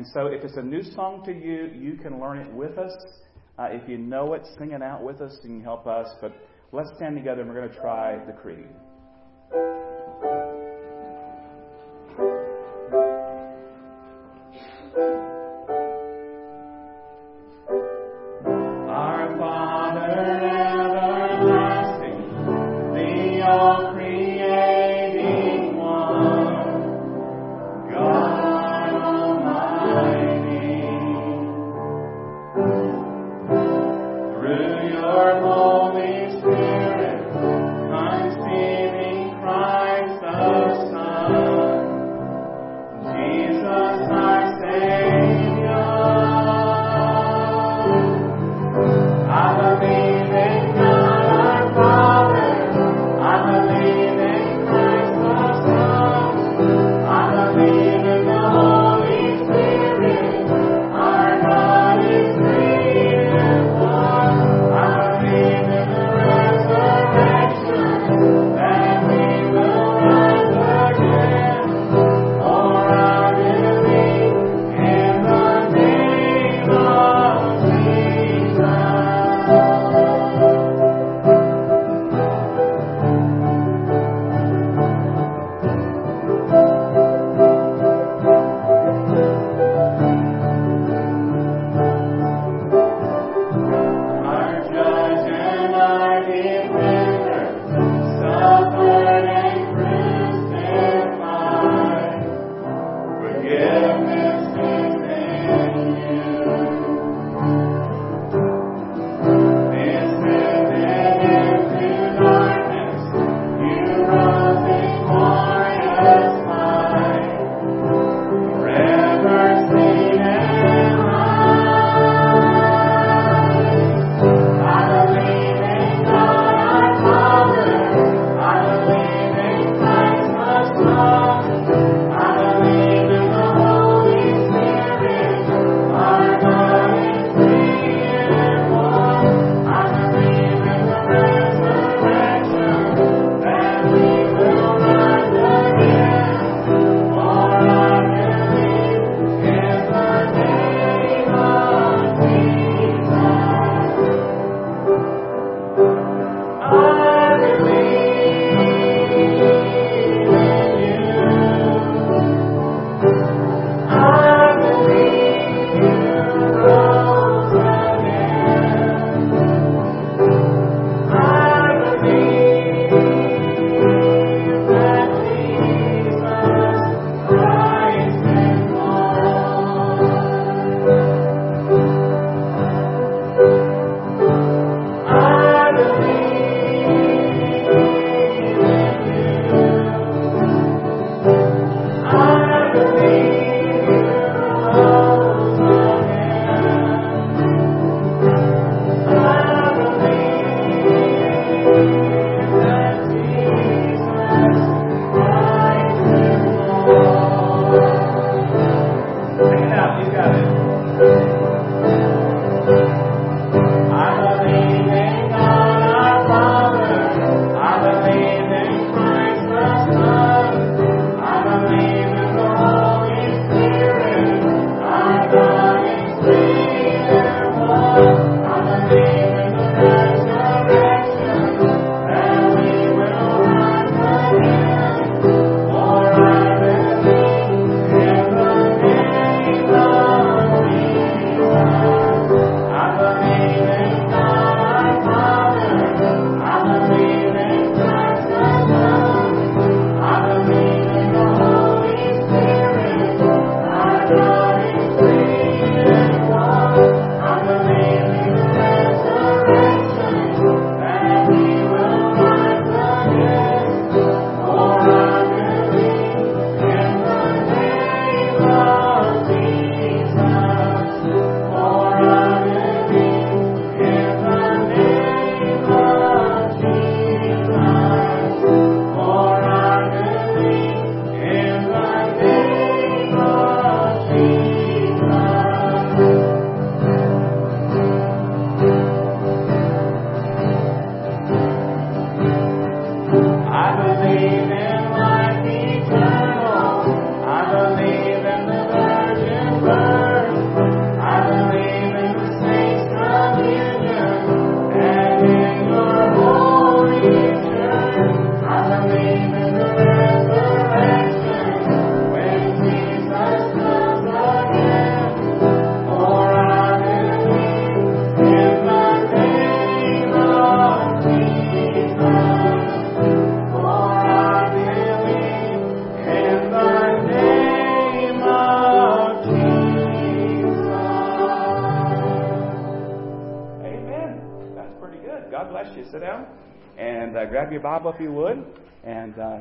And so if it's a new song to you, you can learn it with us. Uh, if you know it, sing it out with us and help us. But let's stand together and we're going to try the creed.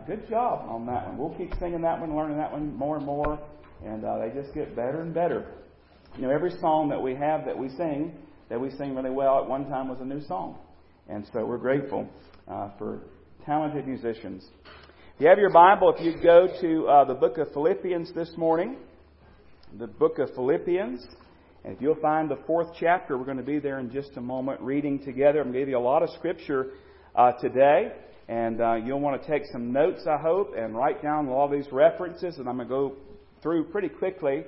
Good job on that one. We'll keep singing that one, learning that one more and more, and uh, they just get better and better. You know, every song that we have that we sing, that we sing really well, at one time was a new song. And so we're grateful uh, for talented musicians. If you have your Bible, if you go to uh, the book of Philippians this morning, the book of Philippians, and if you'll find the fourth chapter, we're going to be there in just a moment reading together. I'm going to give you a lot of scripture uh, today, and uh, you'll want to take some notes, I hope, and write down all these references, and I'm going to go through pretty quickly,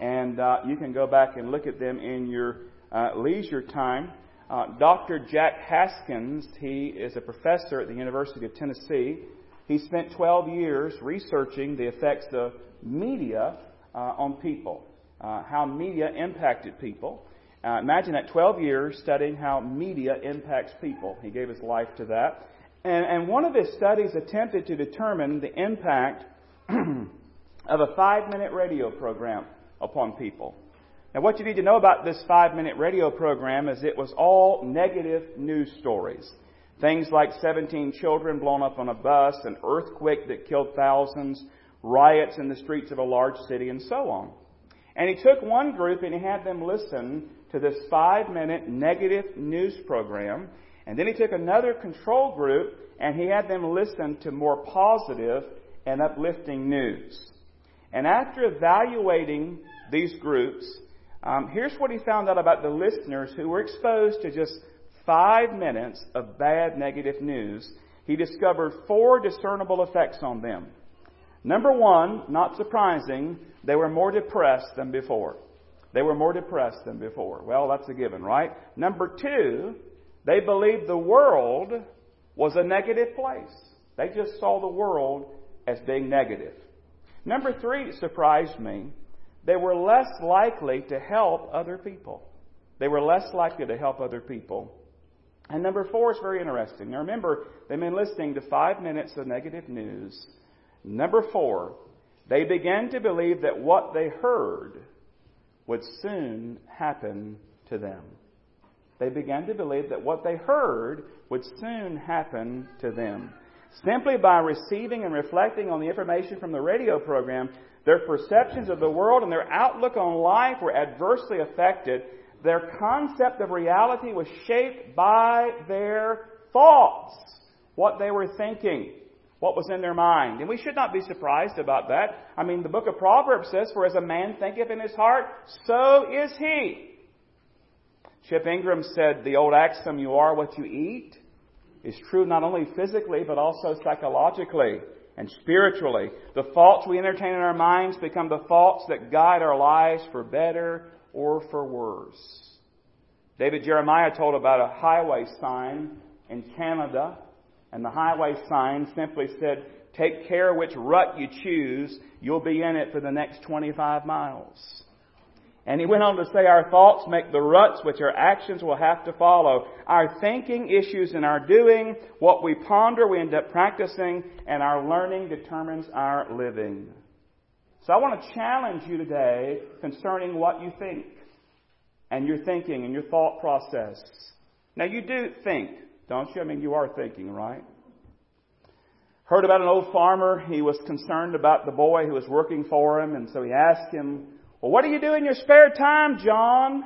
and uh, you can go back and look at them in your uh, leisure time. Uh, Dr. Jack Haskins, he is a professor at the University of Tennessee. He spent 12 years researching the effects of media uh, on people uh, how media impacted people. Imagine that 12 years studying how media impacts people. He gave his life to that. And, and one of his studies attempted to determine the impact of a five minute radio program upon people. Now, what you need to know about this five minute radio program is it was all negative news stories. Things like 17 children blown up on a bus, an earthquake that killed thousands, riots in the streets of a large city, and so on. And he took one group and he had them listen to this five minute negative news program. And then he took another control group and he had them listen to more positive and uplifting news. And after evaluating these groups, um, here's what he found out about the listeners who were exposed to just five minutes of bad negative news. He discovered four discernible effects on them. Number one, not surprising, they were more depressed than before. They were more depressed than before. Well, that's a given, right? Number two, they believed the world was a negative place. They just saw the world as being negative. Number three surprised me. They were less likely to help other people. They were less likely to help other people. And number four is very interesting. Now remember, they've been listening to five minutes of negative news Number four, they began to believe that what they heard would soon happen to them. They began to believe that what they heard would soon happen to them. Simply by receiving and reflecting on the information from the radio program, their perceptions of the world and their outlook on life were adversely affected. Their concept of reality was shaped by their thoughts, what they were thinking what was in their mind. And we should not be surprised about that. I mean, the book of Proverbs says, For as a man thinketh in his heart, so is he. Chip Ingram said, The old axiom, you are what you eat, is true not only physically, but also psychologically and spiritually. The thoughts we entertain in our minds become the thoughts that guide our lives for better or for worse. David Jeremiah told about a highway sign in Canada and the highway sign simply said, Take care which rut you choose, you'll be in it for the next 25 miles. And he went on to say, Our thoughts make the ruts which our actions will have to follow. Our thinking issues in our doing. What we ponder, we end up practicing, and our learning determines our living. So I want to challenge you today concerning what you think and your thinking and your thought process. Now, you do think. Don't you? I mean, you are thinking, right? Heard about an old farmer. He was concerned about the boy who was working for him, and so he asked him, Well, what do you do in your spare time, John?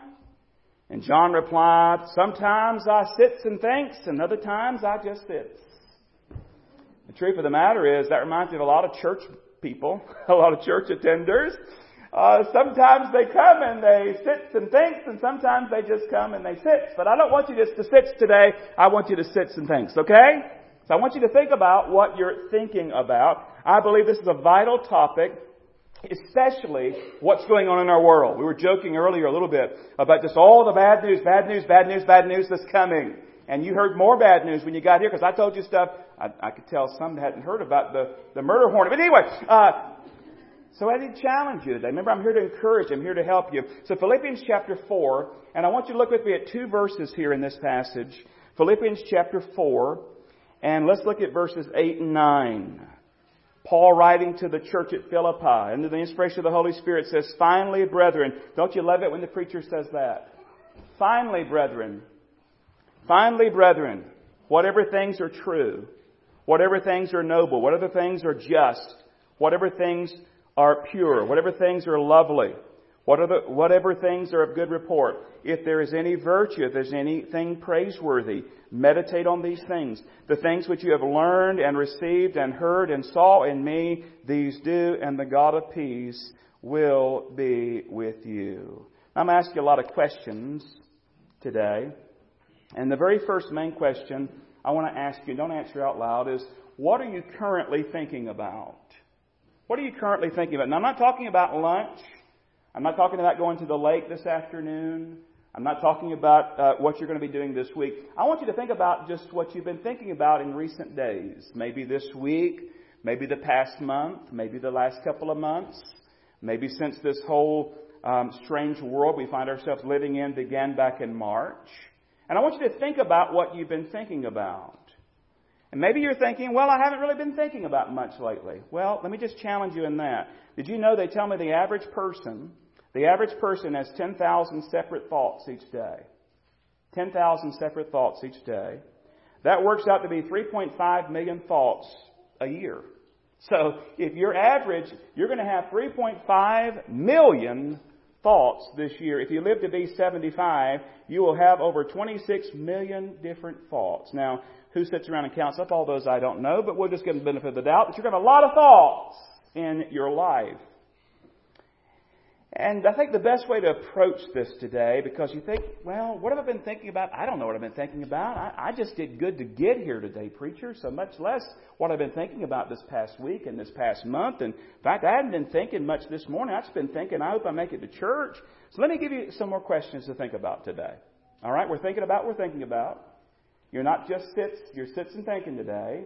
And John replied, Sometimes I sits and thinks, and other times I just sits. The truth of the matter is, that reminds me of a lot of church people, a lot of church attenders. Uh, sometimes they come and they sit and thinks, and sometimes they just come and they sit. But I don't want you just to sit today. I want you to sit and thinks, okay? So I want you to think about what you're thinking about. I believe this is a vital topic, especially what's going on in our world. We were joking earlier a little bit about just all the bad news, bad news, bad news, bad news that's coming. And you heard more bad news when you got here because I told you stuff I, I, could tell some hadn't heard about the, the murder hornet. But anyway, uh, so I did challenge you today. Remember, I'm here to encourage. I'm here to help you. So Philippians chapter 4, and I want you to look with me at two verses here in this passage. Philippians chapter 4, and let's look at verses 8 and 9. Paul writing to the church at Philippi, under the inspiration of the Holy Spirit, says, Finally, brethren. Don't you love it when the preacher says that? Finally, brethren. Finally, brethren. whatever things are true, whatever things are noble, whatever things are just, whatever things are pure, whatever things are lovely, whatever, things are of good report, if there is any virtue, if there's anything praiseworthy, meditate on these things. The things which you have learned and received and heard and saw in me, these do, and the God of peace will be with you. I'm going to ask you a lot of questions today. And the very first main question I want to ask you, don't answer out loud, is what are you currently thinking about? What are you currently thinking about? Now, I'm not talking about lunch. I'm not talking about going to the lake this afternoon. I'm not talking about uh, what you're going to be doing this week. I want you to think about just what you've been thinking about in recent days. Maybe this week, maybe the past month, maybe the last couple of months, maybe since this whole um, strange world we find ourselves living in began back in March. And I want you to think about what you've been thinking about. And maybe you're thinking, well, I haven't really been thinking about much lately. Well, let me just challenge you in that. Did you know they tell me the average person, the average person has 10,000 separate thoughts each day. 10,000 separate thoughts each day. That works out to be 3.5 million thoughts a year. So if you're average, you're going to have 3.5 million thoughts this year. If you live to be 75, you will have over 26 million different thoughts. Now, who sits around and counts up all those, I don't know, but we'll just give them the benefit of the doubt But you're going to have a lot of thoughts in your life. And I think the best way to approach this today, because you think, well, what have I been thinking about? I don't know what I've been thinking about. I, I, just did good to get here today, preacher, so much less what I've been thinking about this past week and this past month. And in fact, I hadn't been thinking much this morning. I've just been thinking, I hope I make it to church. So let me give you some more questions to think about today. All right, we're thinking about we're thinking about. You're not just sits, you're sits and thinking today.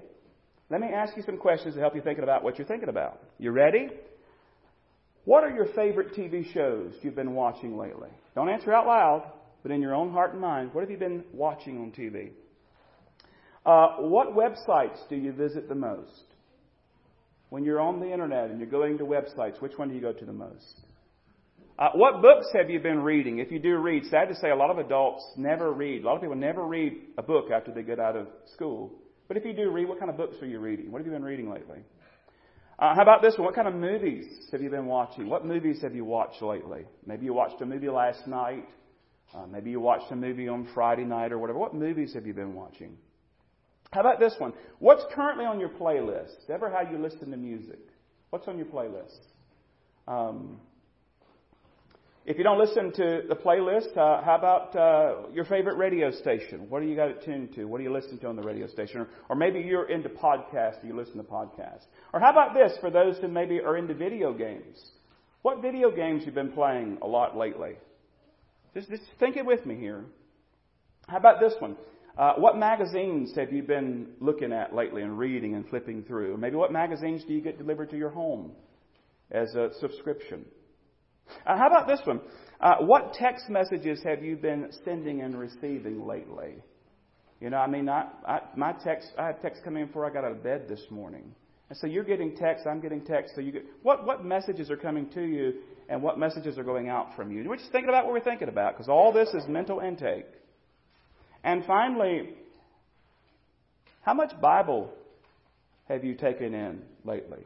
Let me ask you some questions to help you thinking about what you're thinking about. You ready? What are your favorite TV shows you've been watching lately? Don't answer out loud, but in your own heart and mind, what have you been watching on TV? Uh, what websites do you visit the most? When you're on the internet and you're going to websites, which one do you go to the most? Uh, what books have you been reading? If you do read, sad to say, a lot of adults never read. A lot of people never read a book after they get out of school. But if you do read, what kind of books are you reading? What have you been reading lately? Uh, how about this one? What kind of movies have you been watching? What movies have you watched lately? Maybe you watched a movie last night. Uh, maybe you watched a movie on Friday night or whatever. What movies have you been watching? How about this one? What's currently on your playlist? Ever how you listen to music? What's on your playlist? Um, if you don't listen to the playlist, uh, how about uh, your favorite radio station? What do you got it tuned to? What do you listen to on the radio station? Or, or maybe you're into podcasts. You listen to podcasts? Or how about this for those who maybe are into video games? What video games you've been playing a lot lately? Just, just think it with me here. How about this one? Uh, what magazines have you been looking at lately and reading and flipping through? Maybe what magazines do you get delivered to your home as a subscription? Uh, how about this one? Uh, what text messages have you been sending and receiving lately? You know, I mean, I, I, my text, I had text coming in before I got out of bed this morning. And so you're getting text, I'm getting text. So you get, what, what messages are coming to you and what messages are going out from you? We're just thinking about what we're thinking about because all this is mental intake. And finally, how much Bible have you taken in lately?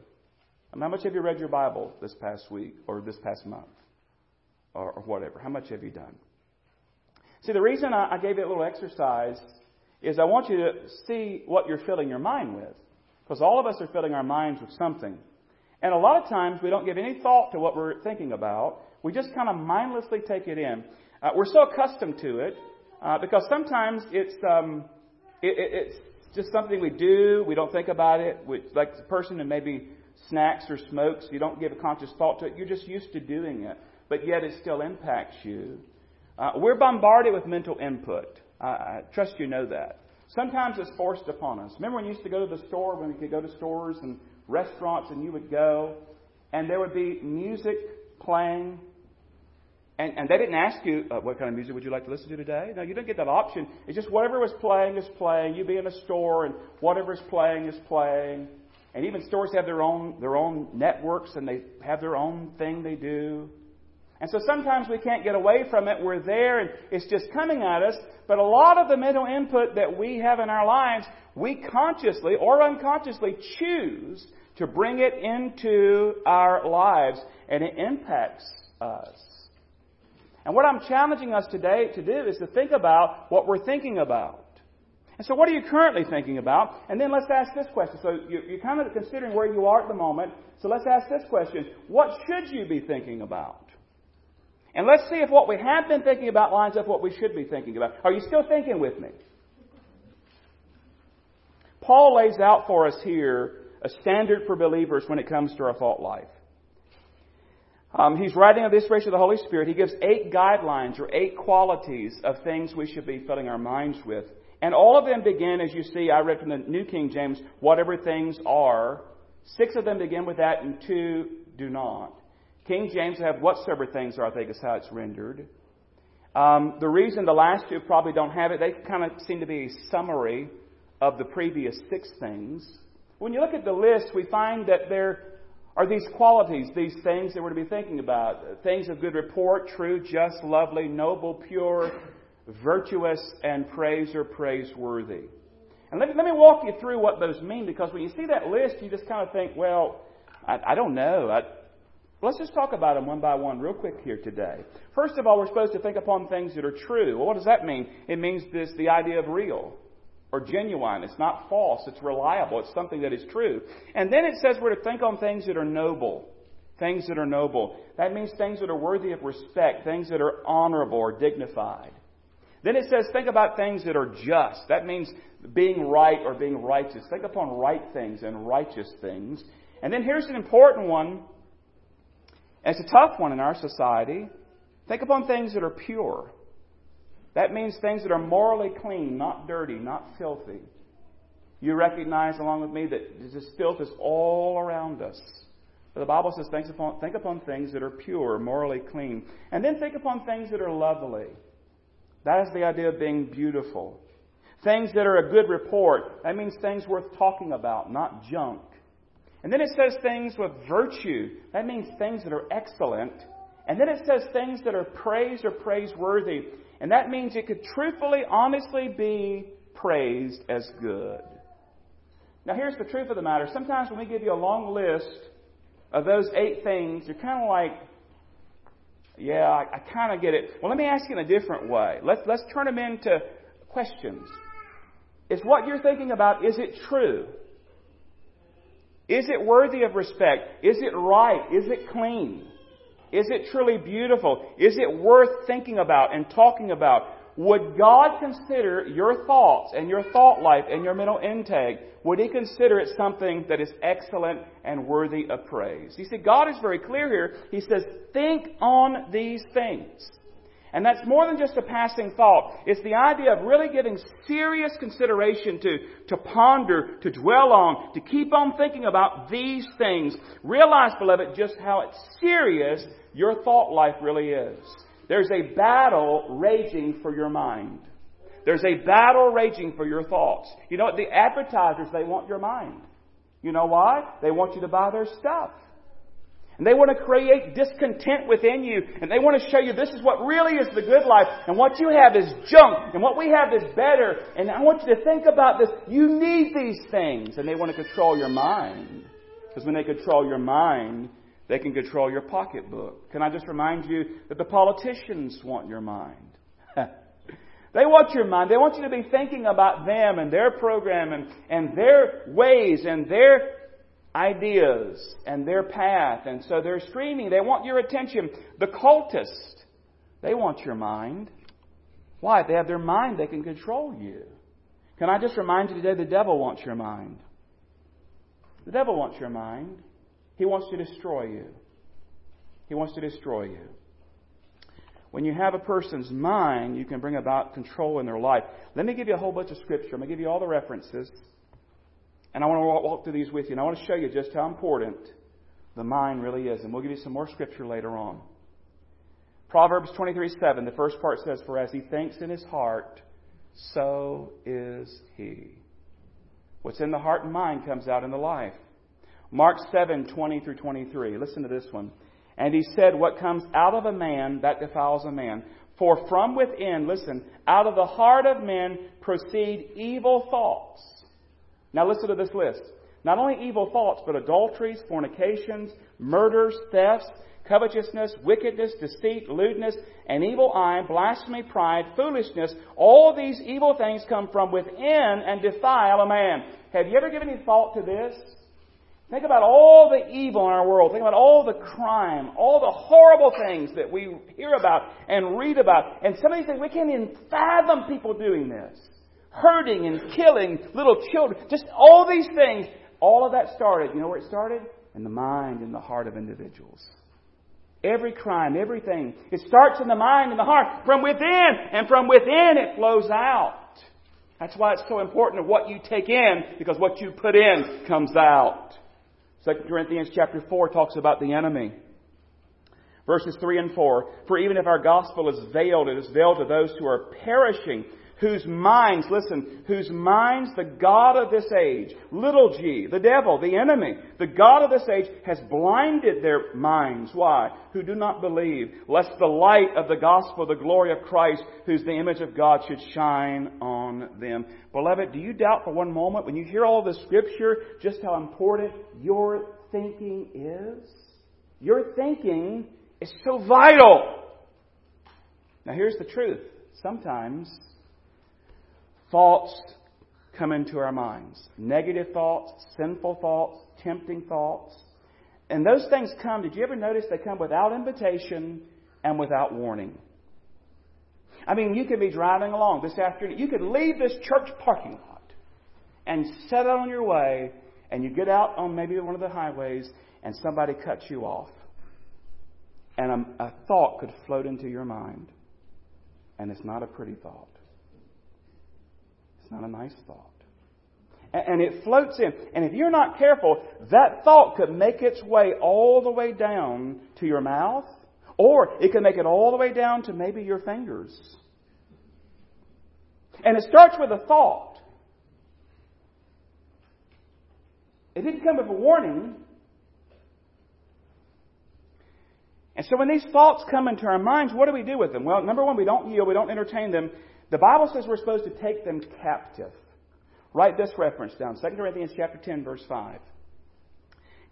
How much have you read your Bible this past week or this past month? Or, or whatever. How much have you done? See, the reason I, I gave you a little exercise is I want you to see what you're filling your mind with. Because all of us are filling our minds with something. And a lot of times we don't give any thought to what we're thinking about. We just kind of mindlessly take it in. Uh, we're so accustomed to it uh, because sometimes it's um, it, it, it's just something we do. We don't think about it. We, like the person who maybe snacks or smokes, you don't give a conscious thought to it. You're just used to doing it, but yet it still impacts you. Uh, we're bombarded with mental input. I, I trust you know that. Sometimes it's forced upon us. Remember when you used to go to the store, when we could go to stores and restaurants, and you would go, and there would be music playing, and, and they didn't ask you, uh, what kind of music would you like to listen to today? No, you didn't get that option. It's just whatever was playing is playing. You be in a store, and whatever is playing is playing. And even stores have their own, their own networks and they have their own thing they do. And so sometimes we can't get away from it. We're there and it's just coming at us. But a lot of the mental input that we have in our lives, we consciously or unconsciously choose to bring it into our lives and it impacts us. And what I'm challenging us today to do is to think about what we're thinking about. And so, what are you currently thinking about? And then let's ask this question. So, you're kind of considering where you are at the moment. So, let's ask this question What should you be thinking about? And let's see if what we have been thinking about lines up what we should be thinking about. Are you still thinking with me? Paul lays out for us here a standard for believers when it comes to our thought life. Um, he's writing of the inspiration of the Holy Spirit. He gives eight guidelines or eight qualities of things we should be filling our minds with. And all of them begin, as you see, I read from the New King James, whatever things are. Six of them begin with that, and two do not. King James have whatsoever things are, I think is how it's rendered. Um, the reason the last two probably don't have it, they kind of seem to be a summary of the previous six things. When you look at the list, we find that there are these qualities, these things that we're to be thinking about. Things of good report, true, just, lovely, noble, pure, virtuous, and praise or praiseworthy. And let me, let me walk you through what those mean because when you see that list, you just kind of think, well, I, I don't know. I, let's just talk about them one by one real quick here today. First of all, we're supposed to think upon things that are true. Well, what does that mean? It means this, the idea of real or genuine. It's not false. It's reliable. It's something that is true. And then it says we're to think on things that are noble. Things that are noble. That means things that are worthy of respect, things that are honorable or dignified. Then it says, think about things that are just. That means being right or being righteous. Think upon right things and righteous things. And then here's an important one. It's a tough one in our society. Think upon things that are pure. That means things that are morally clean, not dirty, not filthy. You recognize along with me that this filth is all around us. But the Bible says think upon, think upon things that are pure, morally clean. And then think upon things that are lovely. That is the idea of being beautiful. Things that are a good report. That means things worth talking about, not junk. And then it says things with virtue. That means things that are excellent. And then it says things that are praised or praiseworthy. And that means it could truthfully, honestly be praised as good. Now here's the truth of the matter. Sometimes when we give you a long list of those eight things, you're kind of like, yeah, I, I kind of get it. Well, let me ask you in a different way. Let's, let's turn them into questions. Is what you're thinking about, is it true? Is it worthy of respect? Is it right? Is it clean? Is it truly beautiful? Is it worth thinking about and talking about? Would God consider your thoughts and your thought life and your mental intake, would He consider it something that is excellent and worthy of praise? You see, God is very clear here. He says, think on these things. And that's more than just a passing thought. It's the idea of really giving serious consideration to, to ponder, to dwell on, to keep on thinking about these things. Realize, beloved, just how serious your thought life really is. There's a battle raging for your mind. There's a battle raging for your thoughts. You know what? The advertisers, they want your mind. You know why? They want you to buy their stuff. And they want to create discontent within you. And they want to show you this is what really is the good life. And what you have is junk. And what we have is better. And I want you to think about this. You need these things. And they want to control your mind. Because when they control your mind, they can control your pocketbook. Can I just remind you that the politicians want your mind? they want your mind. They want you to be thinking about them and their program and, and their ways and their ideas and their path. And so they're screaming. They want your attention. The cultists, they want your mind. Why? If they have their mind, they can control you. Can I just remind you today the devil wants your mind? The devil wants your mind. He wants to destroy you. He wants to destroy you. When you have a person's mind, you can bring about control in their life. Let me give you a whole bunch of scripture. I'm going to give you all the references. And I want to walk through these with you. And I want to show you just how important the mind really is. And we'll give you some more scripture later on. Proverbs 23 7, the first part says, For as he thinks in his heart, so is he. What's in the heart and mind comes out in the life. Mark 7 20 through 23. Listen to this one. And he said, What comes out of a man, that defiles a man. For from within, listen, out of the heart of men proceed evil thoughts. Now listen to this list. Not only evil thoughts, but adulteries, fornications, murders, thefts, covetousness, wickedness, deceit, lewdness, an evil eye, blasphemy, pride, foolishness. All these evil things come from within and defile a man. Have you ever given any thought to this? Think about all the evil in our world. Think about all the crime, all the horrible things that we hear about and read about. And some of these things, we can't even fathom people doing this. Hurting and killing little children. Just all these things. All of that started. You know where it started? In the mind and the heart of individuals. Every crime, everything. It starts in the mind and the heart. From within. And from within it flows out. That's why it's so important what you take in, because what you put in comes out. 2 Corinthians chapter 4 talks about the enemy. Verses 3 and 4. For even if our gospel is veiled, it is veiled to those who are perishing whose minds, listen, whose minds the God of this age, little g, the devil, the enemy, the God of this age has blinded their minds. Why? Who do not believe, lest the light of the gospel, the glory of Christ, who's the image of God, should shine on them. Beloved, do you doubt for one moment when you hear all this scripture just how important your thinking is? Your thinking is so vital. Now here's the truth. Sometimes thoughts come into our minds negative thoughts, sinful thoughts, tempting thoughts. And those things come, did you ever notice they come without invitation and without warning? I mean, you could be driving along this afternoon. You could leave this church parking lot and set out on your way, and you get out on maybe one of the highways, and somebody cuts you off. And a, a thought could float into your mind. And it's not a pretty thought. It's not a nice thought. And it floats in. And if you're not careful, that thought could make its way all the way down to your mouth, or it could make it all the way down to maybe your fingers. And it starts with a thought. It didn't come with a warning. And so when these thoughts come into our minds, what do we do with them? Well, number one, we don't yield, we don't entertain them. The Bible says we're supposed to take them captive. Write this reference down 2 Corinthians chapter 10, verse 5.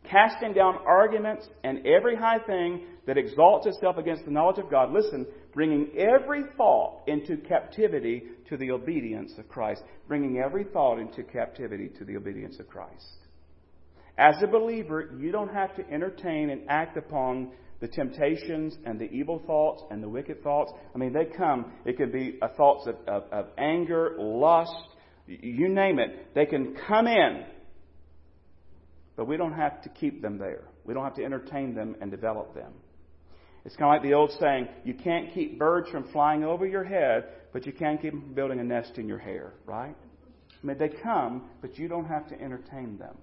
Casting down arguments and every high thing that exalts itself against the knowledge of God. Listen, bringing every thought into captivity to the obedience of Christ. Bringing every thought into captivity to the obedience of Christ. As a believer, you don't have to entertain and act upon the temptations and the evil thoughts and the wicked thoughts. I mean, they come. It could be thoughts of, of, of anger, lust, you name it. They can come in. But we don't have to keep them there. We don't have to entertain them and develop them. It's kind of like the old saying, you can't keep birds from flying over your head, but you can keep them from building a nest in your hair, right? I mean, they come, but you don't have to entertain them.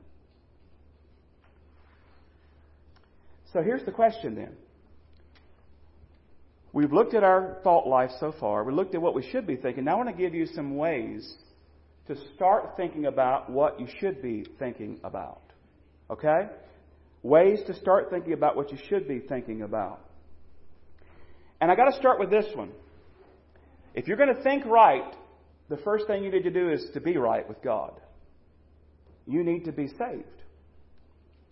So here's the question then. We've looked at our thought life so far. We looked at what we should be thinking. Now I want to give you some ways to start thinking about what you should be thinking about. Okay? Ways to start thinking about what you should be thinking about. And I got to start with this one. If you're going to think right, the first thing you need to do is to be right with God. You need to be saved.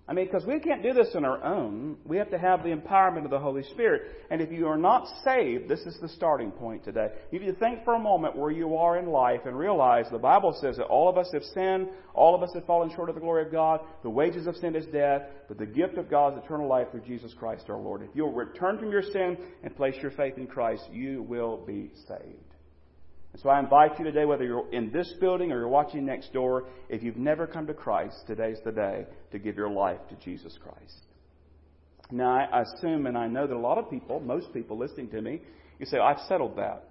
I mean, because we can't do this on our own. We have to have the empowerment of the Holy Spirit. And if you are not saved, this is the starting point today. If you think for a moment where you are in life and realize the Bible says that all of us have sinned, all of us have fallen short of the glory of God. The wages of sin is death, but the gift of God is eternal life through Jesus Christ our Lord. If you'll return from your sin and place your faith in Christ, you will be saved. So I invite you today, whether you're in this building or you're watching next door, if you've never come to Christ, today's the day to give your life to Jesus Christ. Now, I assume and I know that a lot of people, most people listening to me, you say, I've settled that.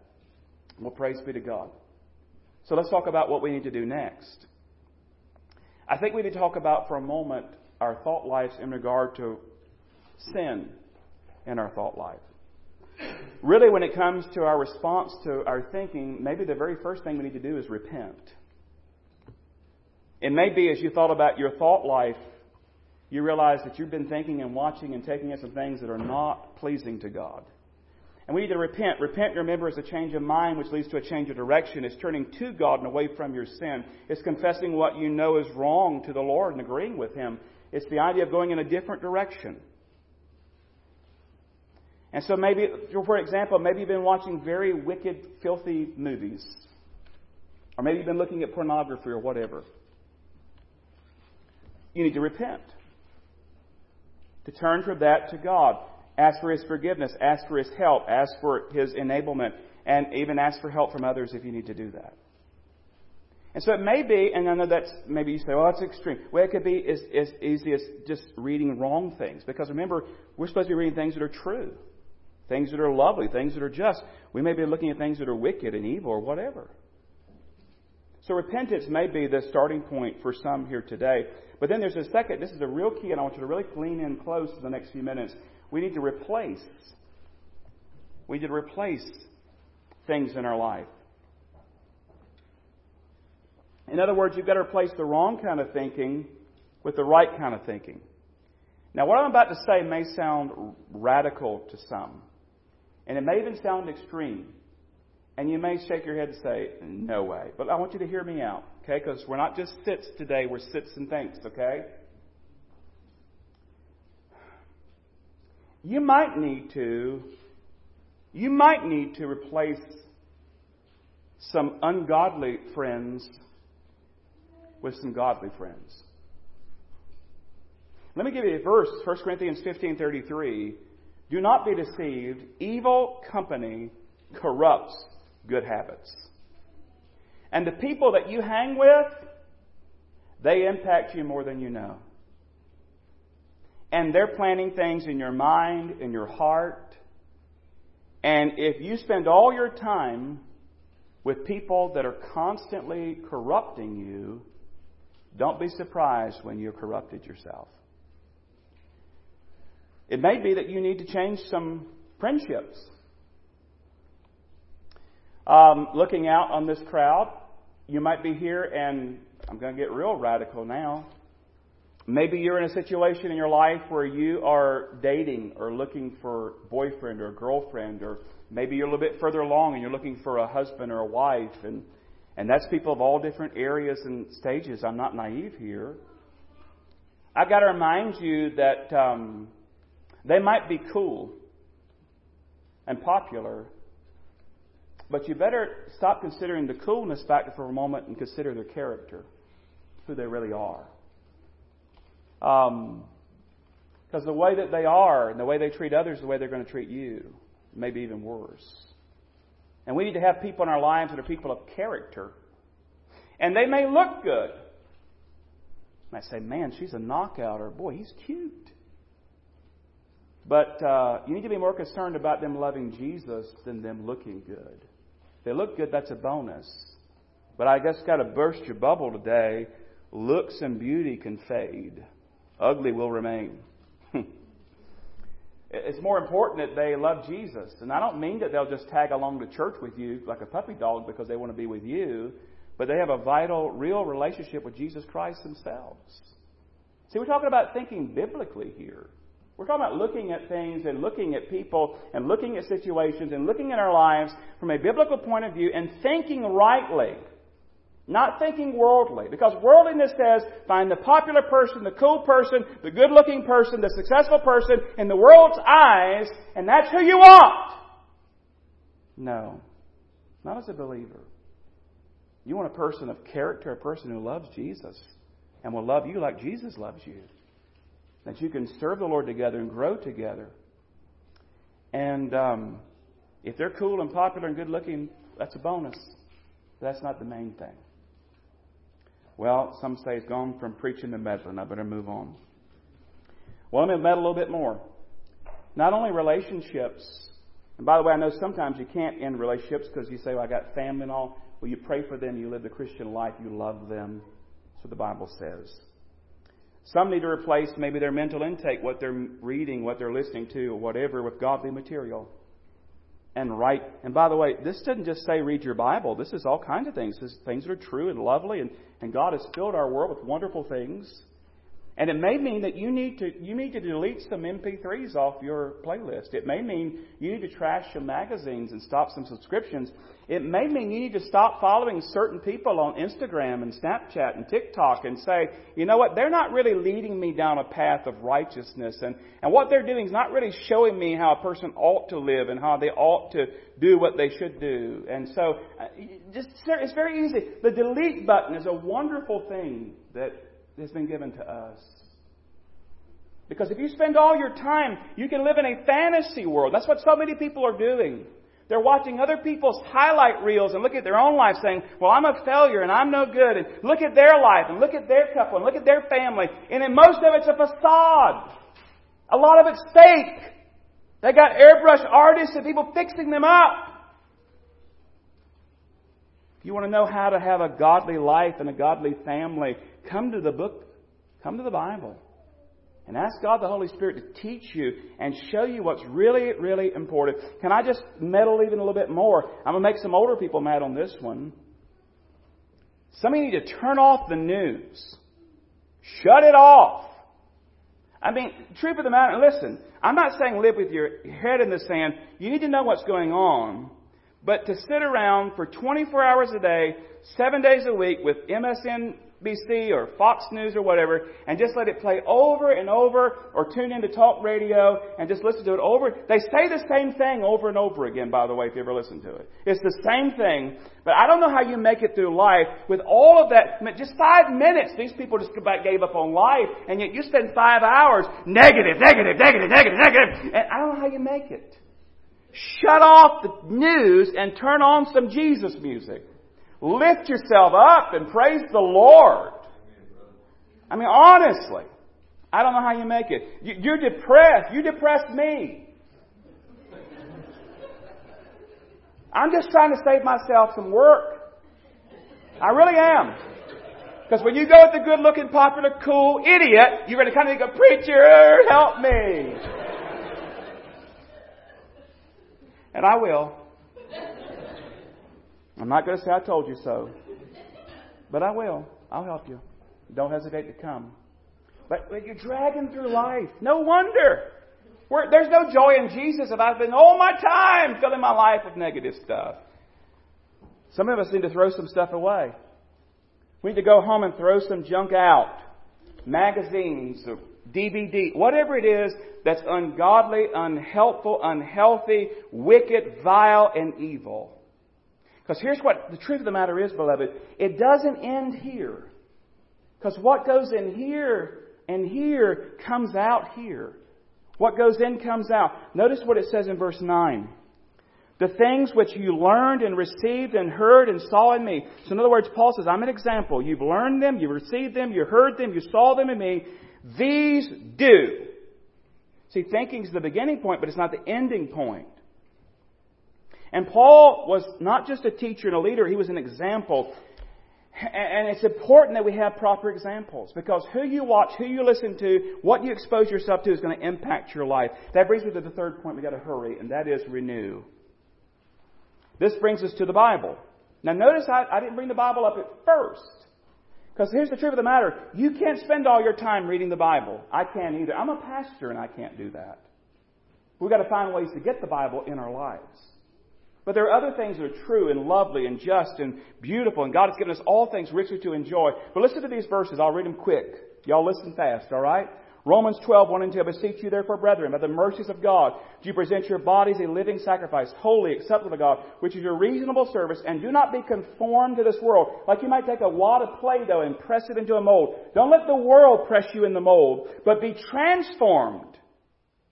Well, praise be to God. So let's talk about what we need to do next. I think we need to talk about for a moment our thought lives in regard to sin in our thought life really, when it comes to our response to our thinking, maybe the very first thing we need to do is repent. It may be as you thought about your thought life you realize that you've been thinking and watching and taking in some things that are not pleasing to God. And we need to repent. Repent, remember, is a change of mind which leads to a change of direction. It's turning to God and away from your sin. It's confessing what you know is wrong to the Lord and agreeing with Him. It's the idea of going in a different direction. And so maybe, for example, maybe you've been watching very wicked, filthy movies. Or maybe you've been looking at pornography or whatever. You need to repent. To turn from that to God. Ask for His forgiveness. Ask for His help. Ask for His enablement. And even ask for help from others if you need to do that. And so it may be, and I know that's, maybe you say, well, that's extreme. Well, it could be as, as easy as just reading wrong things. Because remember, we're supposed to be reading things that are true, things that are lovely, things that are just. We may be looking at things that are wicked and evil or whatever. So repentance may be the starting point for some here today. But then there's a second, this is a real key, and I want you to really lean in close for the next few minutes. We need to replace. We need to replace things in our life. In other words, you've got to replace the wrong kind of thinking with the right kind of thinking. Now, what I'm about to say may sound radical to some, and it may even sound extreme. And you may shake your head and say, No way. But I want you to hear me out, okay? Because we're not just sits today, we're sits and thinks, okay? You might need to, you might need to replace some ungodly friends with some godly friends. Let me give you a verse, 1 Corinthians 15:33. Do not be deceived, evil company corrupts good habits. And the people that you hang with, they impact you more than you know. And they're planting things in your mind, in your heart. And if you spend all your time with people that are constantly corrupting you, don't be surprised when you're corrupted yourself. It may be that you need to change some friendships. Um, looking out on this crowd, you might be here, and I'm going to get real radical now. Maybe you're in a situation in your life where you are dating or looking for boyfriend or girlfriend, or maybe you're a little bit further along and you're looking for a husband or a wife, and and that's people of all different areas and stages. I'm not naive here. I've got to remind you that um, they might be cool and popular, but you better stop considering the coolness factor for a moment and consider their character, who they really are. Because um, the way that they are and the way they treat others, the way they're going to treat you, maybe even worse. And we need to have people in our lives that are people of character. And they may look good. I say, man, she's a knockout, or boy, he's cute. But uh, you need to be more concerned about them loving Jesus than them looking good. If they look good, that's a bonus. But I guess got to burst your bubble today. Looks and beauty can fade. Ugly will remain. It's more important that they love Jesus. And I don't mean that they'll just tag along to church with you like a puppy dog because they want to be with you, but they have a vital, real relationship with Jesus Christ themselves. See, we're talking about thinking biblically here. We're talking about looking at things and looking at people and looking at situations and looking at our lives from a biblical point of view and thinking rightly. Not thinking worldly. Because worldliness says find the popular person, the cool person, the good looking person, the successful person in the world's eyes, and that's who you want. No. Not as a believer. You want a person of character, a person who loves Jesus and will love you like Jesus loves you. That you can serve the Lord together and grow together. And um, if they're cool and popular and good looking, that's a bonus. That's not the main thing. Well, some say it's gone from preaching to meddling. I better move on. Well, let me meddle a little bit more. Not only relationships, and by the way, I know sometimes you can't end relationships because you say, well, I got family and all. Well, you pray for them, you live the Christian life, you love them. That's what the Bible says. Some need to replace maybe their mental intake, what they're reading, what they're listening to, or whatever, with godly material and right. And by the way, this doesn't just say read your Bible. This is all kinds of things. This is things that are true and lovely, and, and God has filled our world with wonderful things. And it may mean that you need to you need to delete some MP3s off your playlist. It may mean you need to trash some magazines and stop some subscriptions. It may mean you need to stop following certain people on Instagram and Snapchat and TikTok and say, you know what, they're not really leading me down a path of righteousness and, and what they're doing is not really showing me how a person ought to live and how they ought to do what they should do. And so uh, just it's very easy. The delete button is a wonderful thing that has been given to us. Because if you spend all your time, you can live in a fantasy world. That's what so many people are doing. They're watching other people's highlight reels and look at their own life saying, well, I'm a failure and I'm no good. And look at their life and look at their couple and look at their family. And in most of it's a facade. A lot of it's fake. They got airbrush artists and people fixing them up. You want to know how to have a godly life and a godly family, come to the book, come to the Bible. And ask God the Holy Spirit to teach you and show you what's really, really important. Can I just meddle even a little bit more? I'm going to make some older people mad on this one. Some of you need to turn off the news. Shut it off. I mean, truth of the matter, listen, I'm not saying live with your head in the sand. You need to know what's going on. But to sit around for 24 hours a day, seven days a week with MSNBC or Fox News or whatever, and just let it play over and over, or tune into talk radio and just listen to it over. They say the same thing over and over again, by the way, if you ever listen to it. It's the same thing, but I don't know how you make it through life with all of that. I mean, just five minutes, these people just about gave up on life, and yet you spend five hours negative, negative, negative, negative, negative, and I don't know how you make it. Shut off the news and turn on some Jesus music. Lift yourself up and praise the Lord. I mean, honestly, I don't know how you make it. You're depressed. You depressed me. I'm just trying to save myself some work. I really am. Because when you go with the good looking, popular, cool idiot, you're going to kind of go, Preacher, help me. And I will. I'm not going to say I told you so, but I will. I'll help you. Don't hesitate to come. But, but you're dragging through life. No wonder. We're, there's no joy in Jesus if I've been all my time filling my life with negative stuff. Some of us need to throw some stuff away. We need to go home and throw some junk out. Magazines, DVD, whatever it is that's ungodly, unhelpful, unhealthy, wicked, vile, and evil. Because here's what the truth of the matter is, beloved. It doesn't end here. Because what goes in here and here comes out here. What goes in comes out. Notice what it says in verse 9. The things which you learned and received and heard and saw in me. So in other words, Paul says, I'm an example. You've learned them, you received them, you heard them, you saw them in me. These do. See, thinking is the beginning point, but it's not the ending point. And Paul was not just a teacher and a leader, he was an example. And it's important that we have proper examples because who you watch, who you listen to, what you expose yourself to is going to impact your life. That brings me to the third point We've got to hurry, and that is renew. This brings us to the Bible. Now notice I, I didn't bring the Bible up at first. Because here's the truth of the matter. You can't spend all your time reading the Bible. I can't either. I'm a pastor and I can't do that. We've got to find ways to get the Bible in our lives. But there are other things that are true and lovely and just and beautiful, and God has given us all things richly to enjoy. But listen to these verses. I'll read them quick. Y'all listen fast, all right? Romans 12, 1 and 2. I beseech you therefore, brethren, by the mercies of God, do you present your bodies a living sacrifice, holy, acceptable to God, which is your reasonable service, and do not be conformed to this world. Like you might take a wad of Play-Doh and press it into a mold. Don't let the world press you in the mold, but be transformed.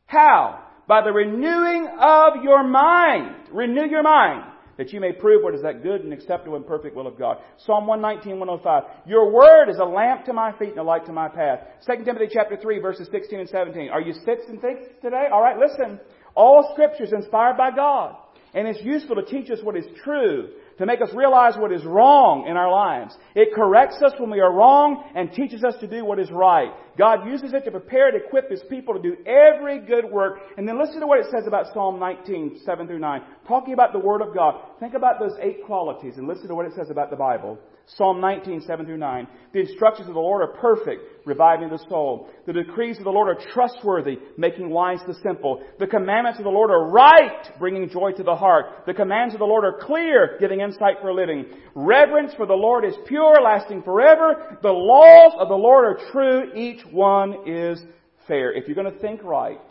How? by the renewing of your mind. Renew your mind that you may prove what is that good and acceptable and perfect will of God. Psalm 119, 105. Your word is a lamp to my feet and a light to my path. 2 Timothy chapter 3 verses 16 and 17. Are you six and six today? Alright, listen. All scripture is inspired by God. And it's useful to teach us what is true, to make us realize what is wrong in our lives. It corrects us when we are wrong and teaches us to do what is right. God uses it to prepare and equip His people to do every good work. And then listen to what it says about Psalm 19, 7 through 9. Talking about the Word of God. Think about those eight qualities and listen to what it says about the Bible. Psalm 19, 7 through 9. The instructions of the Lord are perfect, reviving the soul. The decrees of the Lord are trustworthy, making wise the simple. The commandments of the Lord are right, bringing joy to the heart. The commands of the Lord are clear, giving insight for living. Reverence for the Lord is pure, lasting forever. The laws of the Lord are true, each one is fair. If you're going to think right,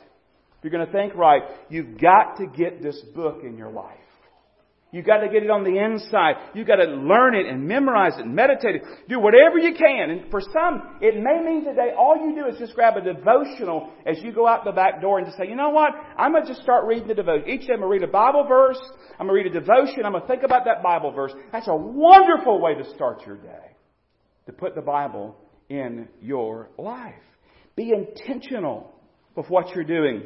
if you're going to think right, you've got to get this book in your life. You've got to get it on the inside. You've got to learn it and memorize it and meditate it. Do whatever you can. And for some, it may mean today all you do is just grab a devotional as you go out the back door and just say, you know what? I'm going to just start reading the devotion. Each day I'm going to read a Bible verse. I'm going to read a devotion. I'm going to think about that Bible verse. That's a wonderful way to start your day. To put the Bible in your life. Be intentional with what you're doing.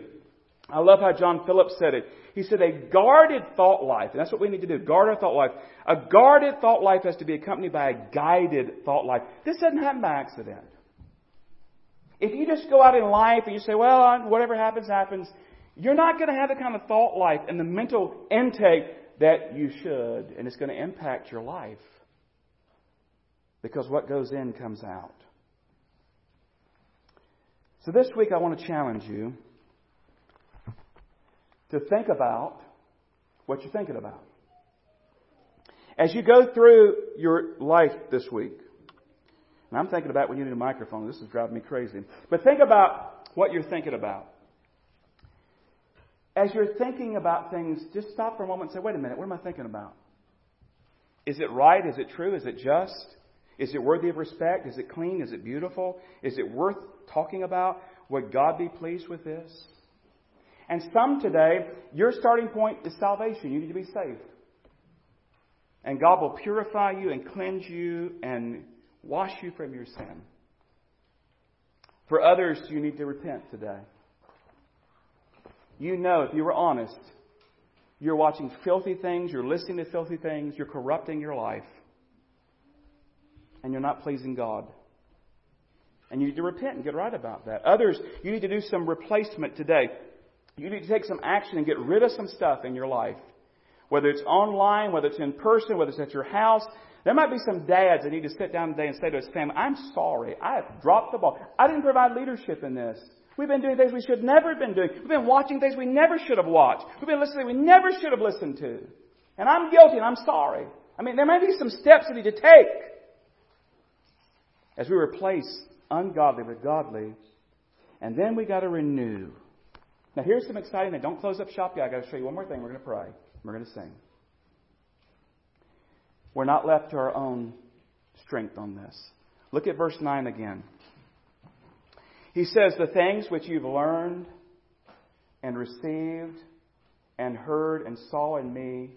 I love how John Phillips said it. He said a guarded thought life, and that's what we need to do, guard our thought life. A guarded thought life has to be accompanied by a guided thought life. This doesn't happen by accident. If you just go out in life and you say, well, whatever happens, happens, you're not going to have the kind of thought life and the mental intake that you should, and it's going to impact your life. Because what goes in comes out. So this week I want to challenge you to think about what you're thinking about. As you go through your life this week, and I'm thinking about when you need a microphone, this is driving me crazy. But think about what you're thinking about. As you're thinking about things, just stop for a moment and say, wait a minute, what am I thinking about? Is it right? Is it true? Is it just? Is it worthy of respect? Is it clean? Is it beautiful? Is it worth talking about? Would God be pleased with this? And some today, your starting point is salvation. You need to be saved. And God will purify you and cleanse you and wash you from your sin. For others, you need to repent today. You know, if you were honest, you're watching filthy things, you're listening to filthy things, you're corrupting your life, and you're not pleasing God. And you need to repent and get right about that. Others, you need to do some replacement today. You need to take some action and get rid of some stuff in your life. Whether it's online, whether it's in person, whether it's at your house. There might be some dads that need to sit down today and say to his family, I'm sorry. I have dropped the ball. I didn't provide leadership in this. We've been doing things we should never have been doing. We've been watching things we never should have watched. We've been listening we never should have listened to. And I'm guilty and I'm sorry. I mean, there may be some steps we need to take as we replace ungodly with godly. And then we got to renew. Now, here's some exciting thing. Don't close up shop yet. I've got to show you one more thing. We're going to pray. We're going to sing. We're not left to our own strength on this. Look at verse 9 again. He says, The things which you've learned and received and heard and saw in me,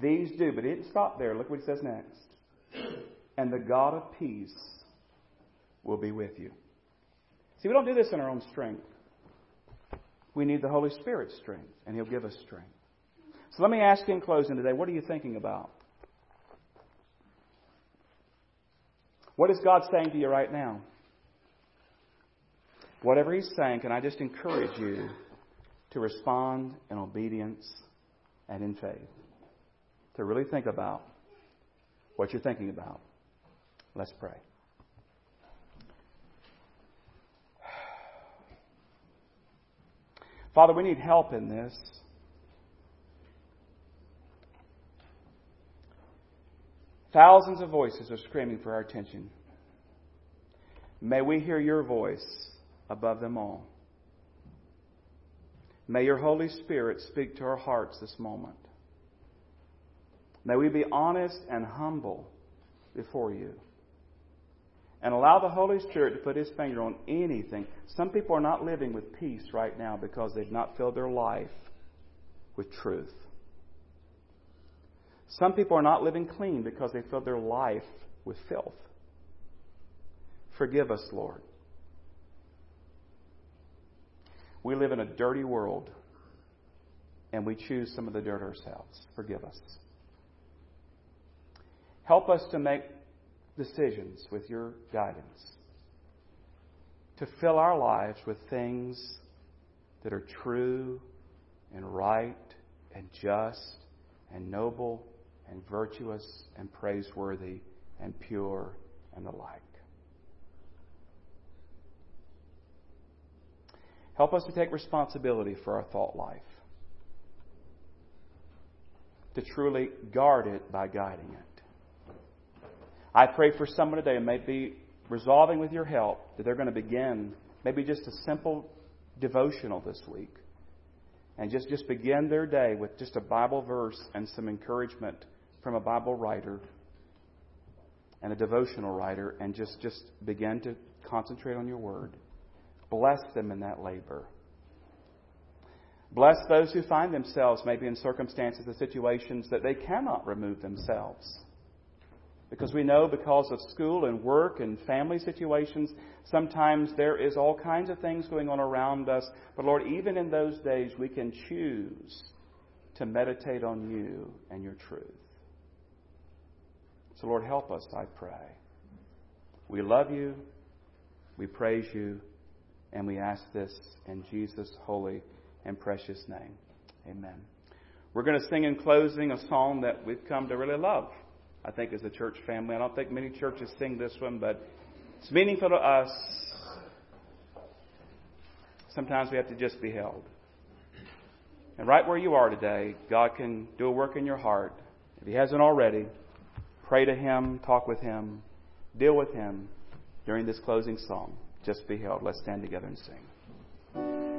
these do. But he didn't stop there. Look what he says next. And the God of peace will be with you. See, we don't do this in our own strength. We need the Holy Spirit's strength, and He'll give us strength. So let me ask you in closing today what are you thinking about? What is God saying to you right now? Whatever He's saying, can I just encourage you to respond in obedience and in faith? To really think about what you're thinking about. Let's pray. Father, we need help in this. Thousands of voices are screaming for our attention. May we hear your voice above them all. May your Holy Spirit speak to our hearts this moment. May we be honest and humble before you and allow the Holy Spirit to put His finger on anything. Some people are not living with peace right now because they've not filled their life with truth. Some people are not living clean because they filled their life with filth. Forgive us, Lord. We live in a dirty world and we choose some of the dirt ourselves. Forgive us. Help us to make decisions with your guidance. to fill our lives with things that are true and right and just and noble and virtuous and praiseworthy and pure and the like. Help us to take responsibility for our thought life, to truly guard it by guiding it. I pray for someone today who may be resolving with your help that they're going to begin maybe just a simple devotional this week and just, just begin their day with just a Bible verse and some encouragement from a Bible writer and a devotional writer and just, just begin to concentrate on your word. Bless them in that labor. Bless those who find themselves maybe in circumstances or situations that they cannot remove themselves. Because we know because of school and work and family situations, sometimes there is all kinds of things going on around us. But Lord, even in those days, we can choose to meditate on you and your truth. So, Lord, help us, I pray. We love you, we praise you, and we ask this in Jesus' holy and precious name. Amen. We're going to sing in closing a song that we've come to really love. I think, as a church family. I don't think many churches sing this one, but it's meaningful to us. Sometimes we have to just be held. And right where you are today, God can do a work in your heart. If He hasn't already, pray to Him, talk with Him, deal with Him during this closing song. Just be held. Let's stand together and sing.